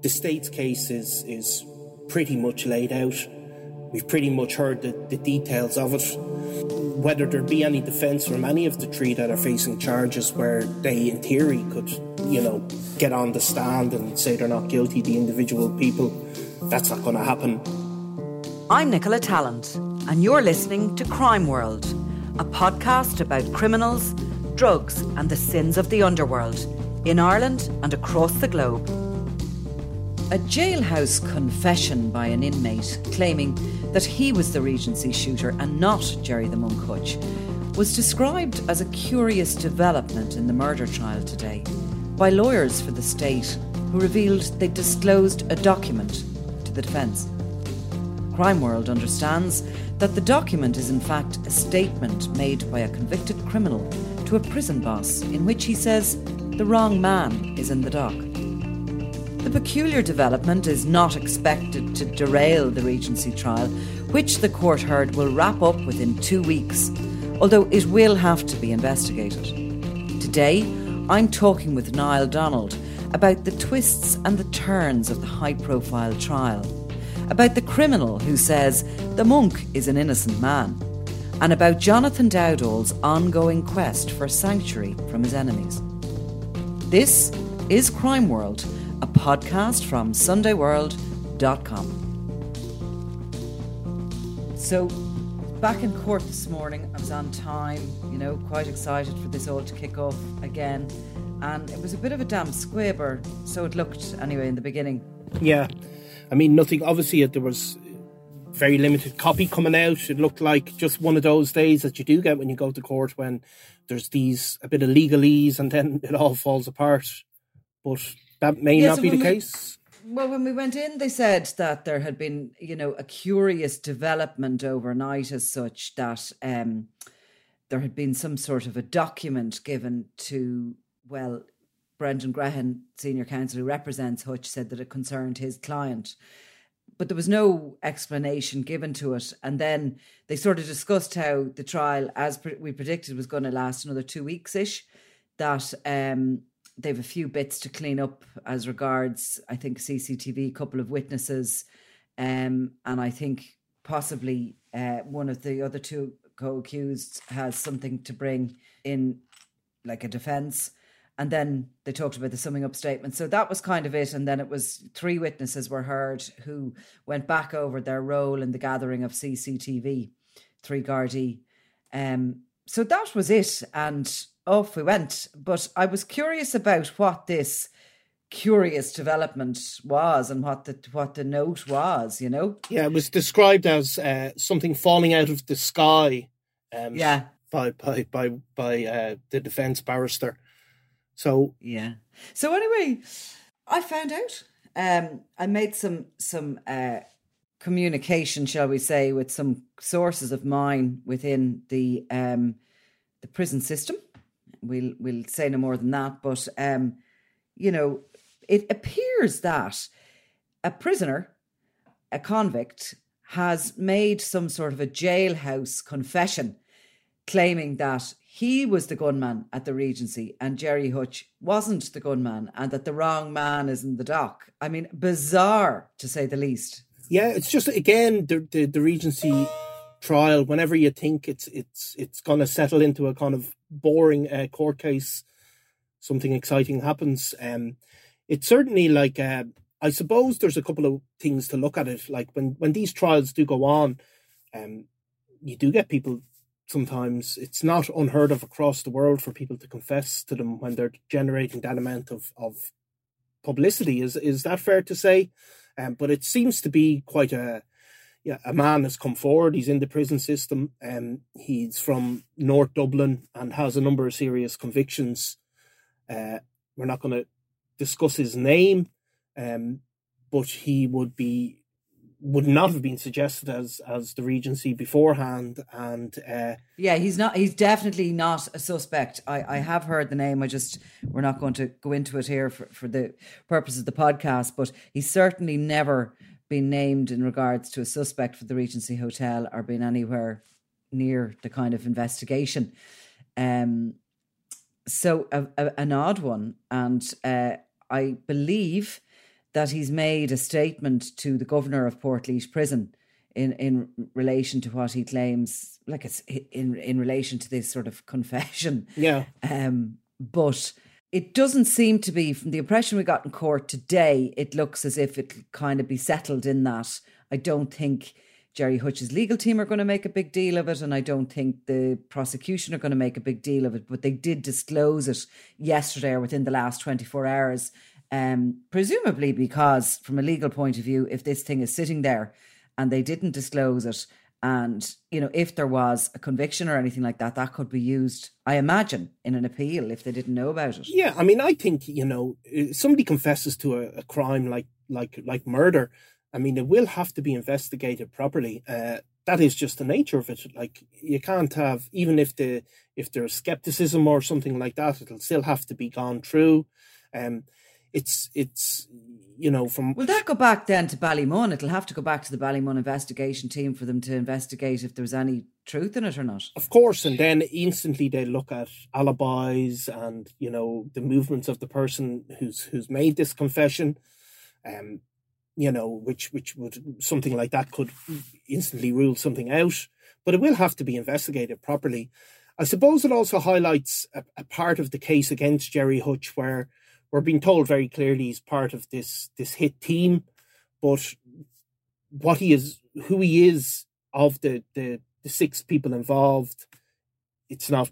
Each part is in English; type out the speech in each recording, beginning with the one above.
The state's case is, is pretty much laid out. We've pretty much heard the, the details of it. Whether there be any defence from any of the three that are facing charges where they, in theory, could, you know, get on the stand and say they're not guilty, the individual people, that's not going to happen. I'm Nicola Tallant, and you're listening to Crime World, a podcast about criminals, drugs, and the sins of the underworld in Ireland and across the globe. A jailhouse confession by an inmate claiming that he was the Regency shooter and not Gerry the Monk Hutch was described as a curious development in the murder trial today by lawyers for the state who revealed they disclosed a document to the defence. Crime World understands that the document is in fact a statement made by a convicted criminal to a prison boss in which he says the wrong man is in the dock. The peculiar development is not expected to derail the Regency trial, which the court heard will wrap up within two weeks, although it will have to be investigated. Today, I'm talking with Niall Donald about the twists and the turns of the high profile trial, about the criminal who says the monk is an innocent man, and about Jonathan Dowdall's ongoing quest for sanctuary from his enemies. This is Crime World a podcast from SundayWorld.com. So, back in court this morning, I was on time, you know, quite excited for this all to kick off again. And it was a bit of a damn squibber, so it looked anyway in the beginning. Yeah. I mean, nothing, obviously, there was very limited copy coming out. It looked like just one of those days that you do get when you go to court when there's these, a bit of legalese and then it all falls apart. But that may yeah, not so be the we, case. Well, when we went in, they said that there had been, you know, a curious development overnight, as such that um, there had been some sort of a document given to, well, Brendan Grehan, senior counsel who represents Hutch, said that it concerned his client. But there was no explanation given to it. And then they sort of discussed how the trial, as we predicted, was going to last another two weeks ish. That um, they've a few bits to clean up as regards, I think, CCTV, a couple of witnesses, um, and I think possibly uh, one of the other two co-accused has something to bring in, like a defence. And then they talked about the summing up statement. So that was kind of it. And then it was three witnesses were heard who went back over their role in the gathering of CCTV, three Gardaí. Um, so that was it. And off we went. But I was curious about what this curious development was and what the what the note was. You know, yeah, it was described as uh, something falling out of the sky. Um, yeah, by by by by uh, the defense barrister. So yeah. So anyway, I found out. Um, I made some some uh, communication, shall we say, with some sources of mine within the um, the prison system we'll we'll say no more than that. But um, you know, it appears that a prisoner, a convict, has made some sort of a jailhouse confession claiming that he was the gunman at the Regency and Gerry Hutch wasn't the gunman and that the wrong man is in the dock. I mean, bizarre to say the least. Yeah, it's just again the the, the Regency trial. Whenever you think it's it's it's going to settle into a kind of boring uh, court case, something exciting happens. Um, it's certainly like uh, I suppose there's a couple of things to look at it. Like when when these trials do go on, um, you do get people sometimes it's not unheard of across the world for people to confess to them when they're generating that amount of, of publicity. Is is that fair to say? Um, but it seems to be quite a a man has come forward. He's in the prison system. Um, he's from North Dublin and has a number of serious convictions. Uh, we're not going to discuss his name, um, but he would be would not have been suggested as as the regency beforehand and uh, yeah he's not he's definitely not a suspect i i have heard the name i just we're not going to go into it here for, for the purpose of the podcast but he's certainly never been named in regards to a suspect for the regency hotel or been anywhere near the kind of investigation um so a, a, an odd one and uh i believe that he's made a statement to the governor of Port Portlaoise Prison in in relation to what he claims, like it's in in relation to this sort of confession. Yeah. Um, but it doesn't seem to be from the impression we got in court today. It looks as if it'll kind of be settled in that. I don't think. gerry Hutch's legal team are going to make a big deal of it, and I don't think the prosecution are going to make a big deal of it. But they did disclose it yesterday or within the last 24 hours um, presumably because, from a legal point of view, if this thing is sitting there and they didn't disclose it, and you know, if there was a conviction or anything like that, that could be used, I imagine, in an appeal if they didn't know about it. Yeah, I mean, I think you know, somebody confesses to a, a crime like like like murder. I mean, it will have to be investigated properly. Uh, that is just the nature of it. Like you can't have even if the if there's skepticism or something like that, it'll still have to be gone through. Um, it's it's you know from will that go back then to Ballymun? It'll have to go back to the Ballymun investigation team for them to investigate if there's any truth in it or not. Of course, and then instantly they look at alibis and you know the movements of the person who's who's made this confession. Um, you know, which which would something like that could instantly rule something out, but it will have to be investigated properly. I suppose it also highlights a, a part of the case against Gerry Hutch where we're being told very clearly he's part of this this hit team, but what he is, who he is, of the the, the six people involved, it's not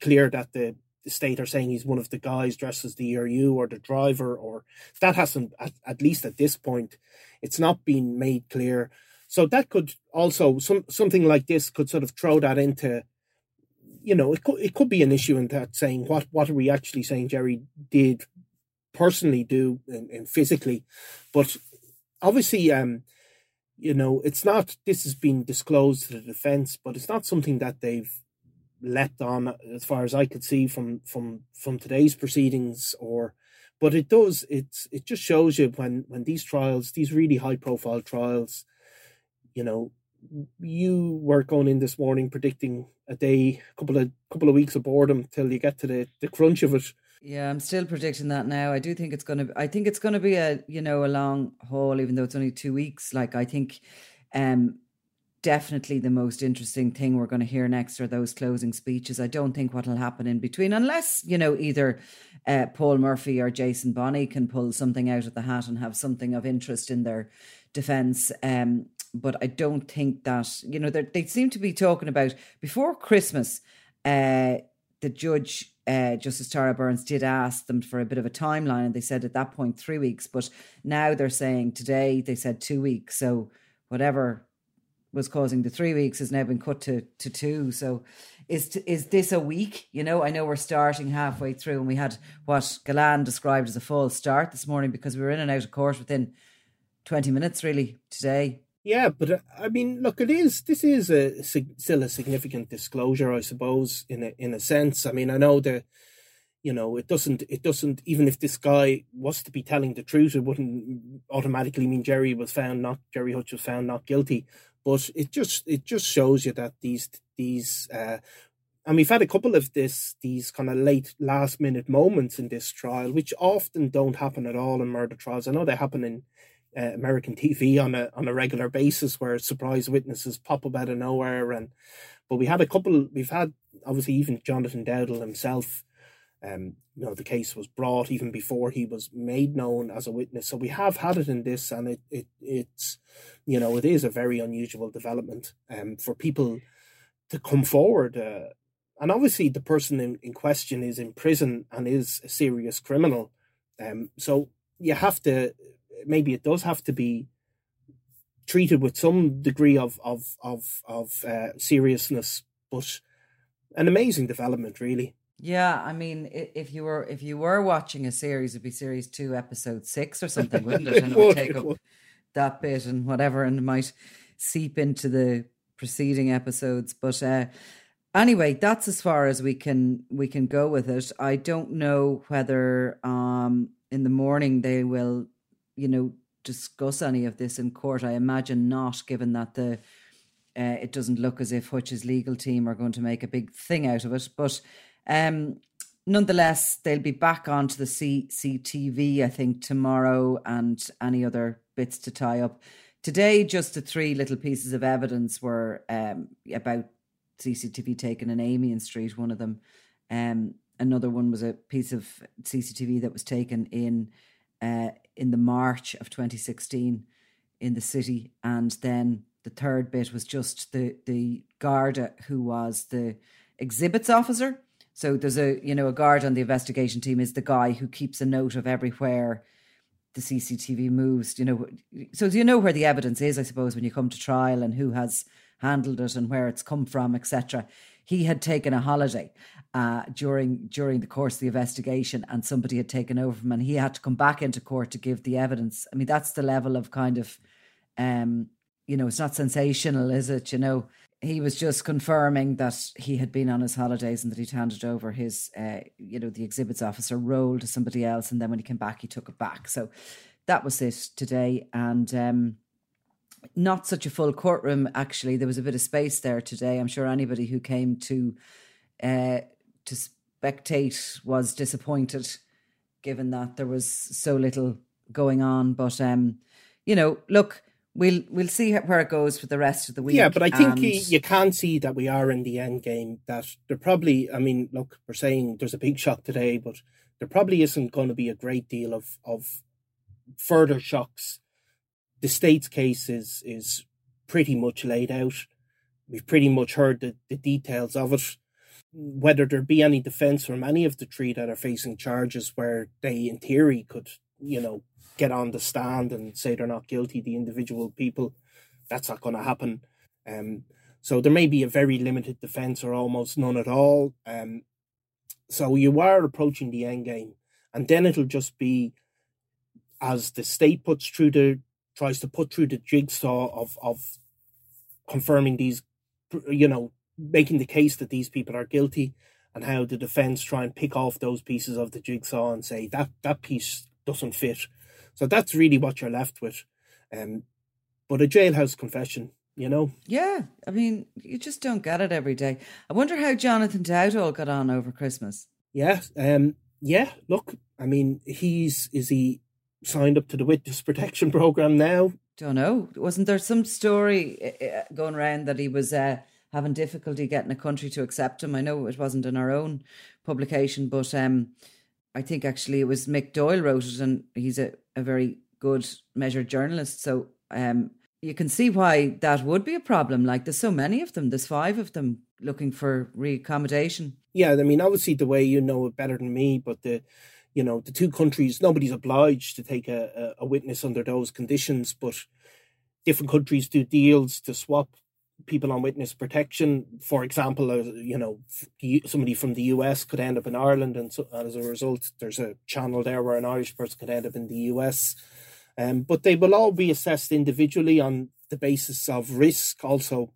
clear that the, the state are saying he's one of the guys dressed as the ERU or the driver, or that hasn't at, at least at this point, it's not been made clear. So that could also some something like this could sort of throw that into you know, it could it could be an issue in that saying what what are we actually saying Gerry did personally do and, and physically, but obviously, um, you know, it's not. This has been disclosed to the defence, but it's not something that they've leapt on, as far as I could see from from from today's proceedings. Or, but it does. It's it just shows you when when these trials, these really high profile trials, you know, you were going in this morning predicting a day, a couple of couple of weeks of boredom till you get to the the crunch of it. Yeah, I'm still predicting that now. I do think it's to. I think it's to be a you know a long haul, even though it's only two weeks. Like I think, um, definitely the most interesting thing we're going to hear next are those closing speeches. I don't think what'll happen in between, unless you know either uh, Paul Murphy or Jason Bonney can pull something out of the hat and have something of interest in their defence. Um, but I don't think that you know they seem to be talking about before Christmas. Uh, the judge uh, Justice Tara Burns did ask them for a bit of a timeline, and they said at that point three weeks. But now they're saying today they said two weeks. So whatever was causing the three weeks has now been cut to to two. So is is this a week? You know, I know we're starting halfway through, and we had what Galan described as a false start this morning because we were in and out of court within twenty minutes, really today. Yeah, but uh, I mean, look, it is. This is a still a significant disclosure, I suppose, in a in a sense. I mean, I know that you know it doesn't it doesn't even if this guy was to be telling the truth it wouldn't automatically mean gerry was found not gerry hutch was found not guilty but it just it just shows you that these these uh and we've had a couple of this these kind of late last minute moments in this trial which often don't happen at all in murder trials i know they happen in uh, american tv on a on a regular basis where surprise witnesses pop up out of nowhere and but we had a couple we've had obviously even jonathan Dowdall himself um, you know, the case was brought even before he was made known as a witness. So we have had it in this, and it it it's you know it is a very unusual development um, for people to come forward. Uh, and obviously, the person in, in question is in prison and is a serious criminal. Um, so you have to maybe it does have to be treated with some degree of of of of uh, seriousness, but an amazing development, really. Yeah, I mean, if you were if you were watching a series, it'd be series two, episode six, or something, wouldn't it? And it would take up that bit and whatever, and might seep into the preceding episodes. But uh, anyway, that's as far as we can we can go with it. I don't know whether um, in the morning they will, you know, discuss any of this in court. I imagine not, given that the uh, it doesn't look as if Hutch's legal team are going to make a big thing out of it, but. Um, nonetheless, they'll be back onto the CCTV, I think, tomorrow and any other bits to tie up. Today, just the three little pieces of evidence were um, about CCTV taken in Amiens Street, one of them. Um, another one was a piece of CCTV that was taken in uh, in the March of 2016 in the city. And then the third bit was just the, the Garda uh, who was the exhibits officer so there's a you know a guard on the investigation team is the guy who keeps a note of everywhere the CCTV moves. You know, so you know where the evidence is? I suppose when you come to trial and who has handled it and where it's come from, etc. He had taken a holiday uh, during during the course of the investigation, and somebody had taken over from him, and he had to come back into court to give the evidence. I mean, that's the level of kind of, um, you know, it's not sensational, is it? You know, he was just confirming that he had been on his holidays and that he'd handed over his, uh, you know, the exhibits officer role to somebody else. And then when he came back, he took it back. So that was it today. And um, not such a full courtroom, actually. There was a bit of space there today. I'm sure anybody who came to uh, to spectate was disappointed, given that there was so little going on. But, um, you know, look we'll we'll see where it goes for the rest of the week. Yeah, but I think and... you, you can see that we are in the end game. That there probably, I mean, look, we're saying there's a big shock today, but there probably isn't going to be a great deal of of further shocks. The state's case is is pretty much laid out. We've pretty much heard the, the details of it. Whether there be any defence from any of the three that are facing charges where they, in theory, could, you know, get on the stand and say they're not guilty, the individual people, that's not going to happen. Um, so there may be a very limited defence or almost none at all. Um, so you are approaching the end game, and then it'll just be as the state puts through the tries to put through the jigsaw of of confirming these, you know, making the case that these people are guilty, and how the defence try and pick off those pieces of the jigsaw and say that that piece doesn't fit so that's really what you're left with. Um, but a jailhouse confession, you know? Yeah. I mean, you just don't get it every day. I wonder how Jonathan Dowdall got on over Christmas. Yeah. Um, yeah. Look, I mean, he's, is he signed up to the witness protection program now? Don't know. Wasn't there some story uh, going around that he was uh, having difficulty getting a country to accept him? I know it wasn't in our own publication, but um, I think actually it was Mick Doyle wrote it, and he's a, a very good measured journalist. So um, you can see why that would be a problem. Like there's so many of them, there's five of them looking for reaccommodation. Yeah, I mean, obviously the way you know it better than me, but the you know the two countries, nobody's obliged to take a, a witness under those conditions, but different countries do deals to swap people on witness protection. For example, uh, you know, somebody from the US could end up in Ireland, and so as a result, there's a channel there where an Irish person could end up in the US. Um, but they will all be assessed individually on the basis of risk. Also,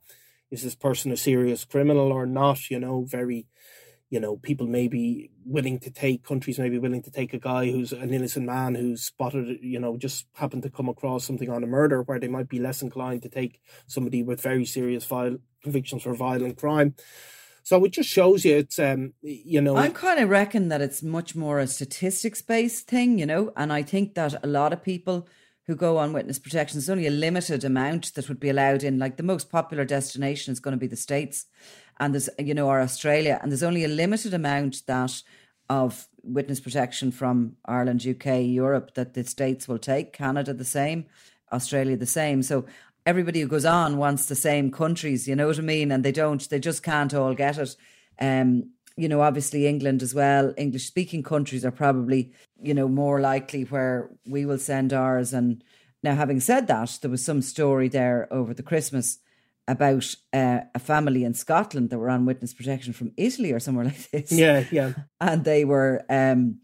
is this person a serious criminal or not? You know, very, you know, people may be willing to take, countries may be willing to take a guy who's an innocent man who's spotted, you know, just happened to come across something on a murder where they might be less inclined to take somebody with very serious viol- convictions for violent crime. So it just shows you it's, um, you know. I'm kind of reckon that it's much more a statistics based thing, you know, and I think that a lot of people who go on witness protection, there's only a limited amount that would be allowed in. Like the most popular destination is going to be the States and there's you know or Australia, and there's only a limited amount that of witness protection from Ireland, UK, Europe that the states will take. Canada the same, Australia the same. So everybody who goes on wants the same countries. You know what I mean? And they don't. They just can't all get it. Um, you know, obviously England as well. English speaking countries are probably you know more likely where we will send ours. And now, having said that, there was some story there over the Christmas about uh, a family in Scotland that were on witness protection from Italy or somewhere like this. Yeah, yeah. And they were um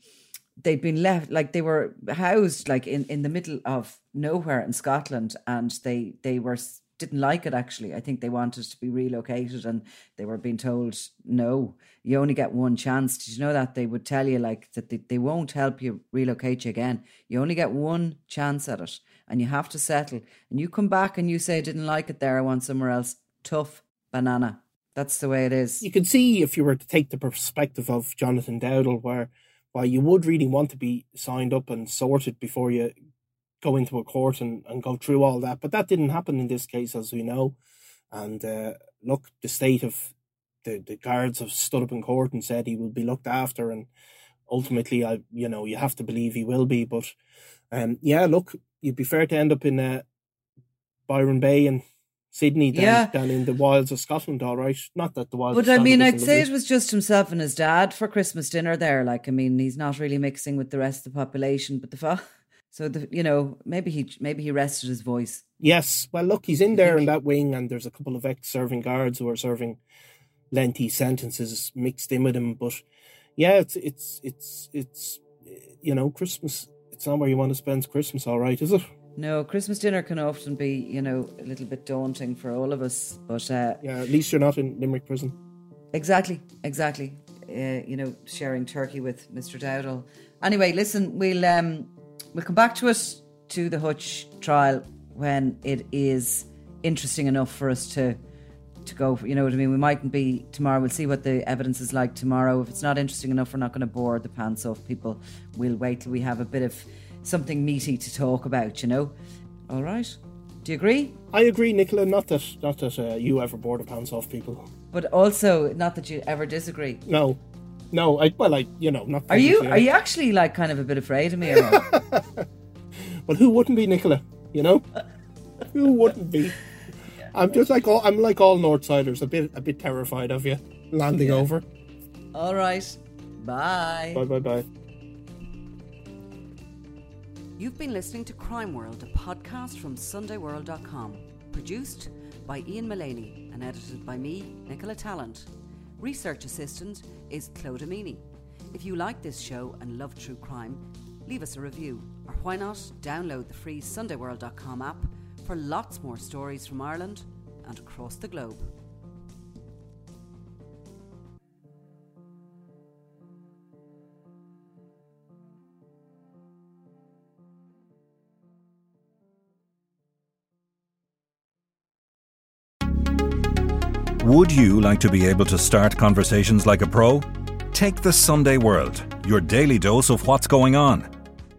they'd been left like they were housed like in in the middle of nowhere in Scotland and they they were didn't like it actually. I think they wanted to be relocated and they were being told no, you only get one chance. Did you know that they would tell you like that they, they won't help you relocate you again. You only get one chance at it and you have to settle. And you come back and you say, I didn't like it there, I want somewhere else. Tough banana. That's the way it is. You can see if you were to take the perspective of Jonathan Dowdall, where while you would really want to be signed up and sorted before you go into a court and, and go through all that, but that didn't happen in this case, as we know. And uh, look, the state of the, the guards have stood up in court and said he will be looked after, and ultimately, I you know you have to believe he will be. But um, yeah, look, you'd be fair to end up in uh, Byron Bay and Sydney down, yeah. down in the wilds of Scotland, all right. Not that the wilds. But I mean, I'd say it was just himself and his dad for Christmas dinner there. Like, I mean, he's not really mixing with the rest of the population, but the fa- so the you know maybe he maybe he rested his voice. Yes, well, look, he's in there in that wing, and there's a couple of ex-serving guards who are serving lengthy sentences mixed in with him. But yeah, it's it's it's it's you know Christmas it's not where you want to spend Christmas, all right, is it? No, Christmas dinner can often be, you know, a little bit daunting for all of us. But uh, yeah, at least you're not in Limerick prison. Exactly, exactly. Uh, you know, sharing turkey with Mr. Dowdall. Anyway, listen, we'll um, we'll come back to it to the Hutch trial when it is interesting enough for us to to go. You know what I mean? We mightn't be tomorrow. We'll see what the evidence is like tomorrow. If it's not interesting enough, we're not going to bore the pants off people. We'll wait till we have a bit of something meaty to talk about. You know? All right. Do you agree? I agree, Nicola. Not that not that uh, you ever bore the pants off people, but also not that you ever disagree. No, no. I well, I you know not. Are you are you actually like kind of a bit afraid of me? well, who wouldn't be, Nicola? You know, who wouldn't be? I'm just like all I'm like all Northsiders, a bit a bit terrified of you landing yeah. over. All right. Bye. Bye bye bye. You've been listening to Crime World, a podcast from SundayWorld.com, produced by Ian Mullaney and edited by me, Nicola Tallant. Research assistant is Claude Amini. If you like this show and love true crime, leave us a review, or why not download the free SundayWorld.com app for lots more stories from Ireland and across the globe. Would you like to be able to start conversations like a pro? Take the Sunday World, your daily dose of what's going on